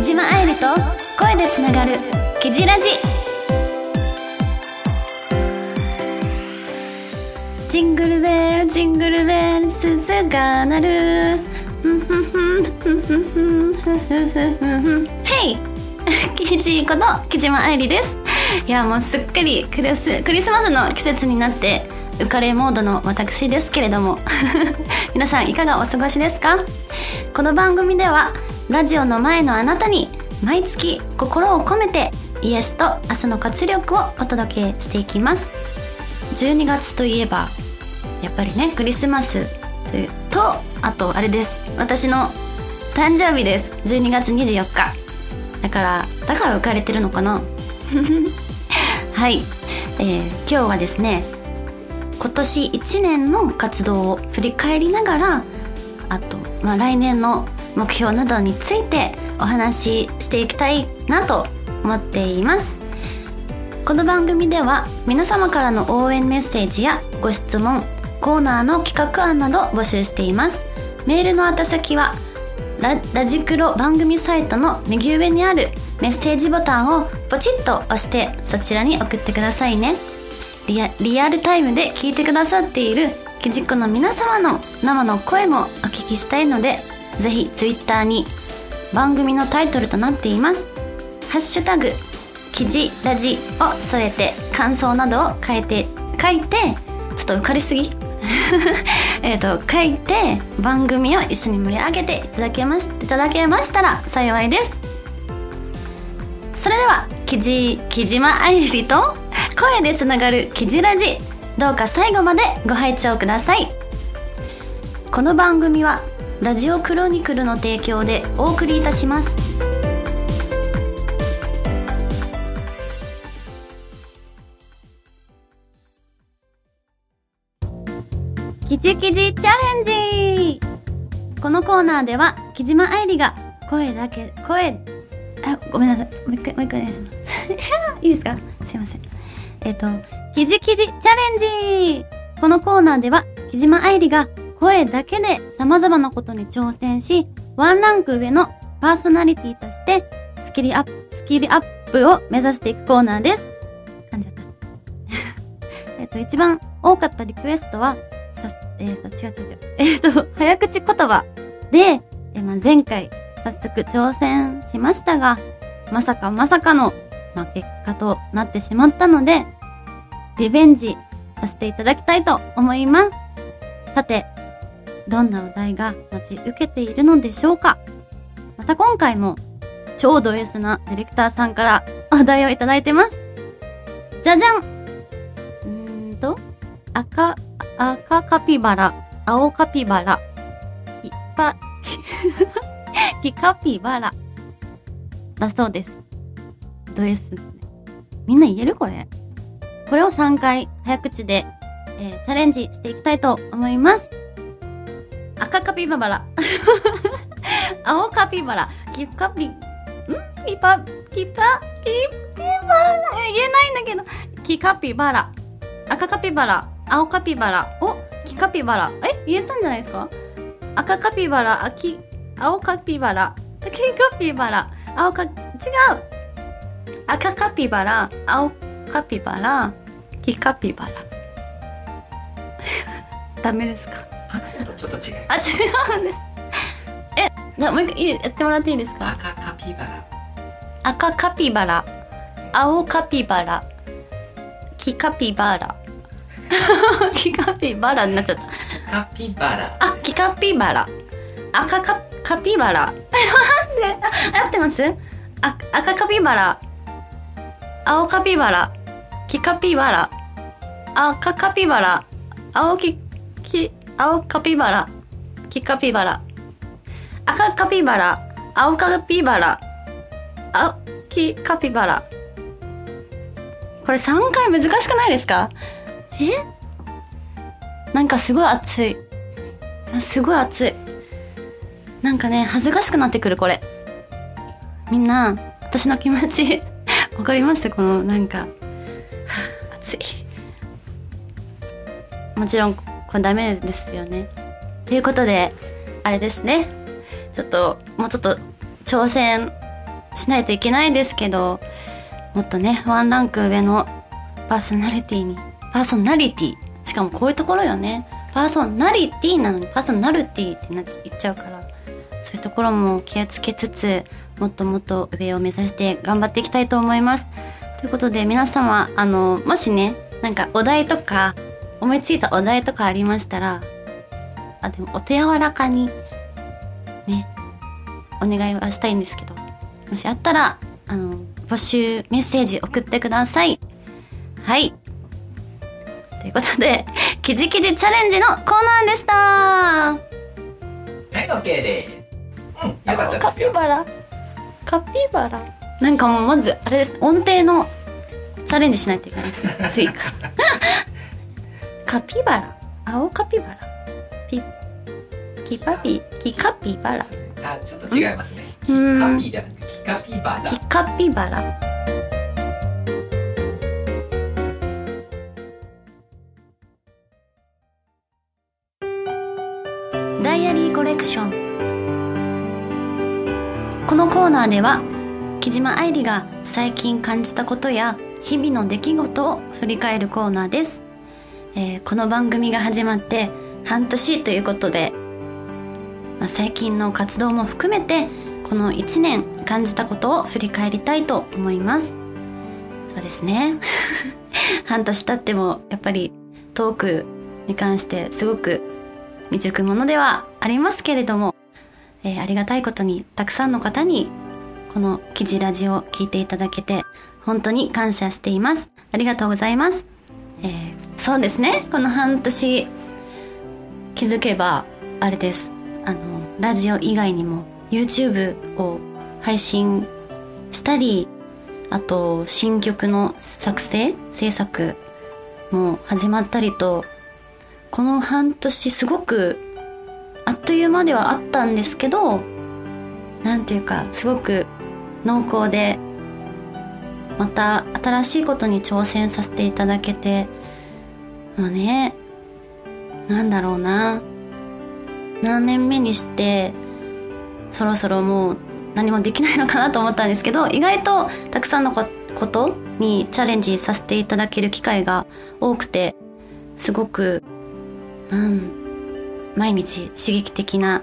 木島愛理と声でつながる「キジラジ」ジングルベルジングルベル鈴が鳴る。ヘイキジこと木島愛理です。いやもうすっかりクリスクリスマスの季節になって浮かれモードの私ですけれども。皆さんいかがお過ごしですか？この番組ではラジオの前のあなたに毎月心を込めて癒しと明日の活力をお届けしていきます。12月といえばやっぱりねクリスマスというとあとあれです。私の誕生日です。12月24日。だからだから浮かれてるのかな？はい、えー、今日はですね今年1年の活動を振り返りながらあと、まあ、来年の目標などについてお話ししていきたいなと思っています。この番組では皆様からの応援メッセージやご質問コーナーの企画案など募集しています。メールの宛先はラジクロ番組サイトの右上にあるメッセージボタンをポチッと押してそちらに送ってくださいね。リアリアルタイムで聞いてくださっているキジコの皆様の生の声もお聞きしたいのでぜひツイッターに番組のタイトルとなっています。ハッシュタグ記事ラジを添えて感想などを書いて書いてちょっと浮かれすぎ。えと書いて番組を一緒に盛り上げていただけましいただけましたら幸いです。それでは記事木島愛理と声でつながる記事ラジどうか最後までご拝聴ください。この番組はラジオクロニクルの提供でお送りいたします。キチキチチャレンジ。このコーナーでは木島愛理が声だけ声あごめんなさい。もう一回もう一回お願いします。いいですか？すいません。えっ、とキジキジチャレンジ。このコーナーでは木島愛理が声だけで様々なことに挑戦し、ワンランク上のパーソナリティとしてスキルアップ、スキルアップを目指していくコーナーです。噛んじゃった。えっと、一番多かったリクエストは、さ、えっー、違う違う違う。えっ、と、早口言葉で、えー、まあ、前回早速挑戦しましたが、まさかまさかの、まあ、結果となってしまったので、リベンジさせていただきたいと思います。さて、どんなお題が待ち受けているのでしょうか？また今回も超ド S なディレクターさんからお題をいただいてます。じゃじゃんうーんと、赤、赤カピバラ、青カピバラ、キパ、キカピバラ、だそうです。ド S。みんな言えるこれ？これを3回早口で、えー、チャレンジしていきたいと思います。赤カピバラ。青カピバラ。キカピ、ん？キパ、キパ、キピバラ。言えないんだけど。キカピバラ。赤カピバラ。青カピバラ。おキカピバラ。え言えたんじゃないですか？赤カピバラ。キ、青カピバラ。キカピバラ。青か、違う赤カピバラ。青カピバラ。キカピバラ。ダメですか？アクセントちょっと違う。あ違うんです。えじゃあもう一回やってもらっていいですか？赤カピバラ。赤カピバラ。青カピバラ。キカピバラ。キカピバラになっちゃった。キカピバラ。あキカピバラ。赤カカピバラ。なんで？あ合ってます？あ赤カピバラ。青カピバラ。キカピバラ。赤カピバラ。青キキ青カピバラ。黄カピバラ。赤カピバラ。青カピバラ。青黄カピバラ。これ3回難しくないですか？え？なんかすごい熱い。すごい熱い。なんかね恥ずかしくなってくるこれ。みんな私の気持ち わかります？このなんか熱い。もちろんこれダメですよね。ということで、あれですね。ちょっと、もうちょっと挑戦しないといけないですけどもっとねワンランク上のパーソナリティにパーソナリティしかもこういうところよねパーソナリティなのにパーソナルティってなっち言っちゃうからそういうところも気をつけつつもっともっと上を目指して頑張っていきたいと思いますということで皆様あのもしねなんかお題とか思いついたお題とかありましたらあでもお手柔らかにねお願いはしたいんですけどもしあったらあの募集メッセージ送ってください。はい。ということで キジキジチャレンジのコーナーでした。はい OK です。うんよかったカですよ。ピバラ。カピバラ？なんかもうまずあれです。音程のチャレンジしないといけないですね。追加 カピバラ。青カピバラ。ピキパピキカピバラ。あちょっと違いますね。キうんカピじゃなくてキカピバラキカピバラ。ダイアリーコレクション。このコーナーでは木島愛理が最近感じたことや日々の出来事を振り返るコーナーです、えーこの番組が始まって半年ということで、まあ、最近の活動も含めてこの1年感じたことを振り返りたいと思います。そうですね。半年経ってもやっぱりトークに関してすごく未熟者ではありますけれども、えーありがたいことにたくさんの方にこの記事ラジオを聞いていただけて本当に感謝しています。ありがとうございます、えーそうですね。この半年気づけばあれです。あのラジオ以外にも YouTube を配信したりあと新曲の作成制作も始まったりとこの半年すごくあっという間ではあったんですけどなんていうかすごく濃厚でまた新しいことに挑戦させていただけてもねなんだろうな。7年目にしてそろそろもう何もできないのかなと思ったんですけど意外とたくさんのことにチャレンジさせていただける機会が多くてすごくなん毎日刺激的な、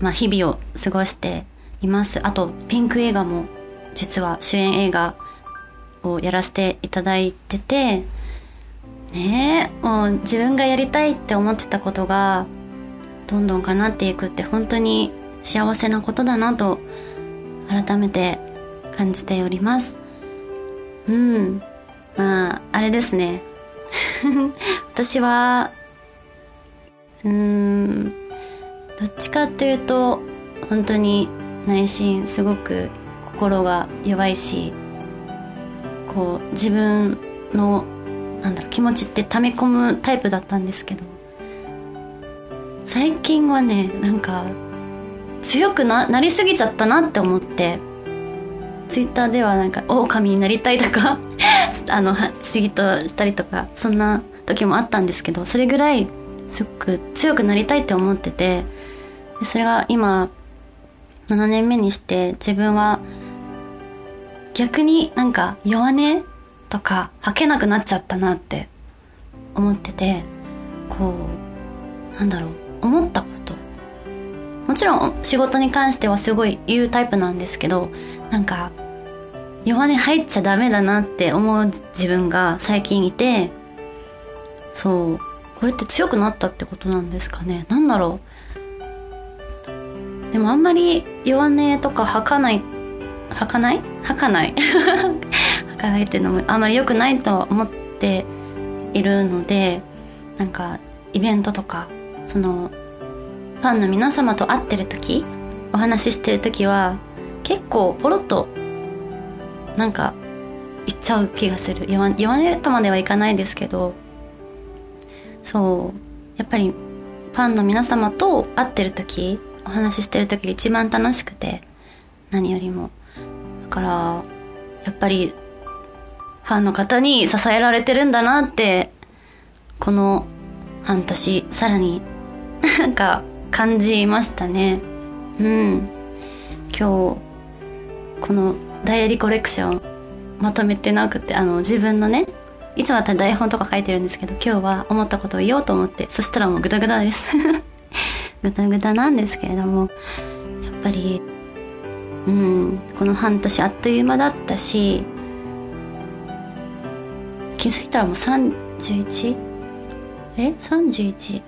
まあ、日々を過ごしています。あとピンク映画も実は主演映画をやらせていただいててねえもう自分がやりたいって思ってたことがどんどん叶っていくって本当に幸せなことだなと改めて感じております。うん。まああれですね。私はうーんどっちかっていうと本当に内心すごく心が弱いしこう自分のなんだろう気持ちって溜め込むタイプだったんですけど。最近はねなんか強くななりすぎちゃったなって思って。ツイッターではなんか「狼になりたい」とか あのツイートしたりとかそんな時もあったんですけどそれぐらいすごく強くなりたいって思っててそれが今7年目にして自分は逆になんか弱音とか吐けなくなっちゃったなって思っててこうなんだろう思ったこと。もちろん仕事に関してはすごい言うタイプなんですけどなんか弱音入っちゃダメだなって思う自分が最近いてそうこれって強くなったってことなんですかね。なんだろう。でもあんまり弱音とか吐かない吐かない？吐かない。かないっていうのもあんまり良くないと思っているのでなんかイベントとかそのファンの皆様と会ってる時お話ししてる時は結構ポロッとなんか言っちゃう気がする。弱弱音とまではいかないですけどそう。やっぱりファンの皆様と会ってる時お話ししてる時が一番楽しくて何よりも。だからやっぱりファンの方に支えられてるんだなってこの半年さらに なんか感じましたね。うん。今日このダイアリーコレクションまとめてなくてあの自分のねいつもだったら台本とか書いてるんですけど今日は思ったことを言おうと思ってそしたらもうグダグダです。グダグダなんですけれどもやっぱりうんこの半年あっという間だったし気づいたらもう 31? え？31?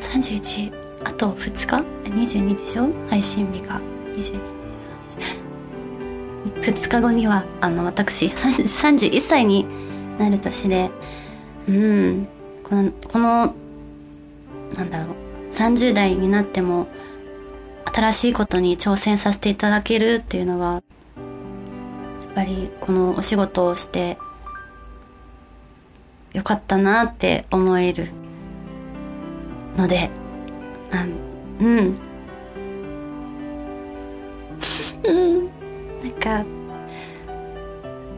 31あと2日？22でしょ？配信日が。22 2日後にはあの私31歳になる年でうん。このこのなんだろう。30代になっても新しいことに挑戦させていただけるっていうのはやっぱりこのお仕事をしてよかったなって思えるのでなんうん。うん。なんか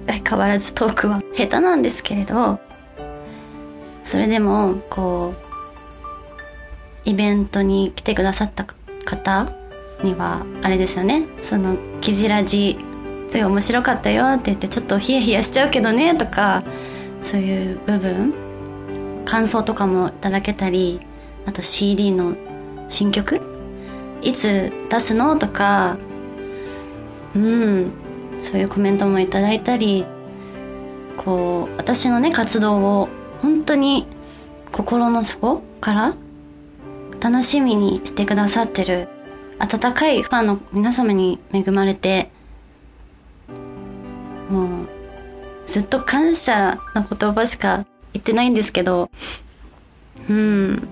相変わらずトークは下手なんですけれどそれでもこうイベントに来てくださった方にはあれですよね。その「キジラジすごい面白かったよ」って言ってちょっとヒヤヒヤしちゃうけどねとかそういう部分感想とかもいただけたりあと CD の新曲？いつ出すの？とかうんそういうコメントもいただいたりこう私のね活動を本当に心の底から楽しみにしてくださってる温かいファンの皆様に恵まれてずっと感謝の言葉しか言ってないんですけどうん。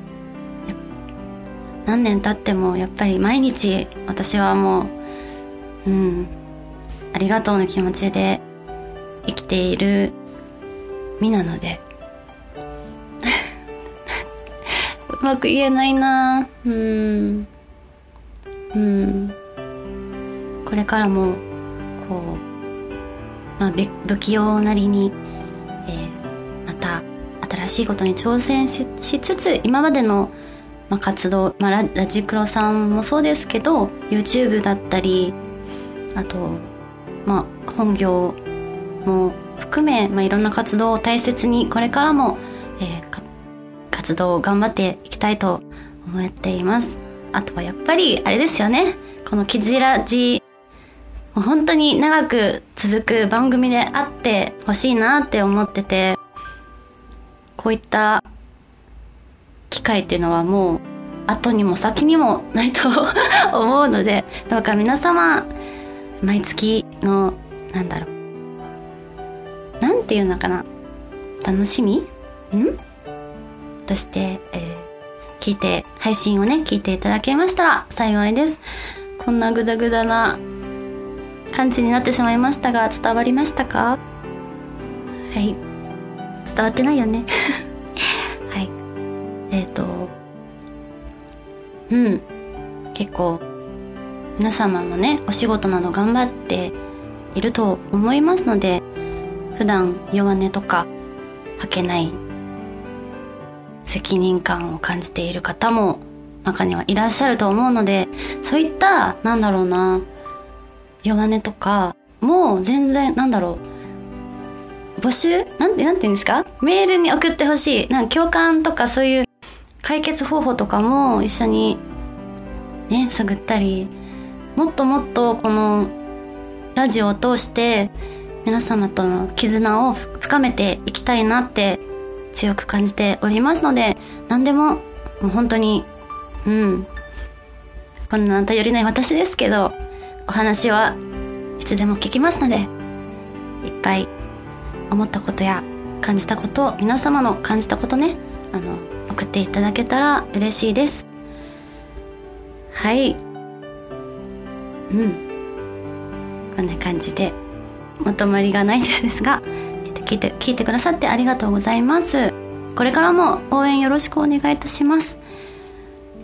何年経ってもやっぱり毎日私はもううん。ありがとうの気持ちで生きている身なので。うまく言えないな。うん。うん。これからもこう、まあ、不器用なりに、えー、また新しいことに挑戦ししつつ今までの、まあ、活動、まあ、ララジクロさんもそうですけど YouTube だったりあとまあ本業も含め、まあ、いろんな活動を大切にこれからも、えー、活動を頑張っていきたいと思っています。あとはやっぱりあれですよね。この「キジラジ」もう本当に長く続く番組であってほしいなって思っててこういった機会っていうのはもう後にも先にもないと 思うのでどうか皆様毎月のなんだろうなんていうのかな楽しみ？ん？として、えー、聞いて配信をね聞いていただけましたら幸いです。こんなグダグダな感じになってしまいましたが伝わりましたか？はい。伝わってないよね。はい。えっ、ー、とうん。結構皆様もねお仕事など頑張っていると思いますので普段弱音とか吐けない責任感を感じている方も中にはいらっしゃると思うのでそういったなんだろうな弱音とかもう全然なんだろう。募集？なんてなんて言うんですか？メールに送ってほしい。なんか共感とかそういう解決方法とかも一緒にね探ったり。もっともっとこのラジオを通して皆様との絆を深めていきたいなって強く感じておりますので何でももう本当にうん。こんな頼りない私ですけど。お話はいつでも聞きますのでいっぱい思ったことや感じたことを皆様の感じたことねあの送っていただけたら嬉しいです。はい。うん。こんな感じでまとまりがないですが 聞いて聞いてくださってありがとうございます。これからも応援よろしくお願いいたします。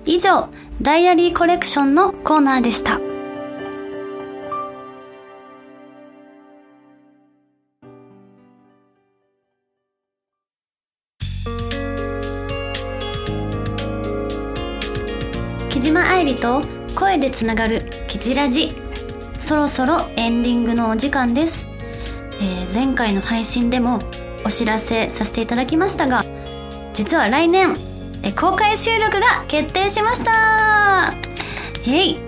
以上ダイアリーコレクションのコーナーでした。木島愛理と声でつながる「キジラジ」そろそろエンディングのお時間です、えー前回の配信でもお知らせさせていただきましたが実は来年え公開収録が決定しました。イエイ。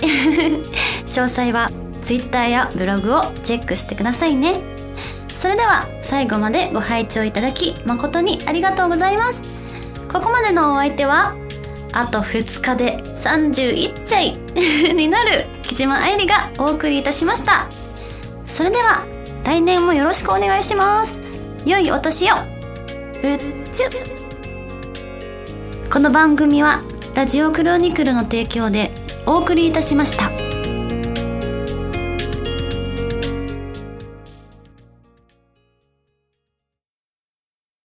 詳細は Twitter やブログをチェックしてくださいね。それでは最後までご拝聴いただき誠にありがとうございます。ここまでのお相手はあと2日で31歳 になる木島愛理がお送りいたしました。それでは来年もよろしくお願いします。良いお年を。ぶっちゅ。この番組はラジオクロニクルの提供でお送りいたしました。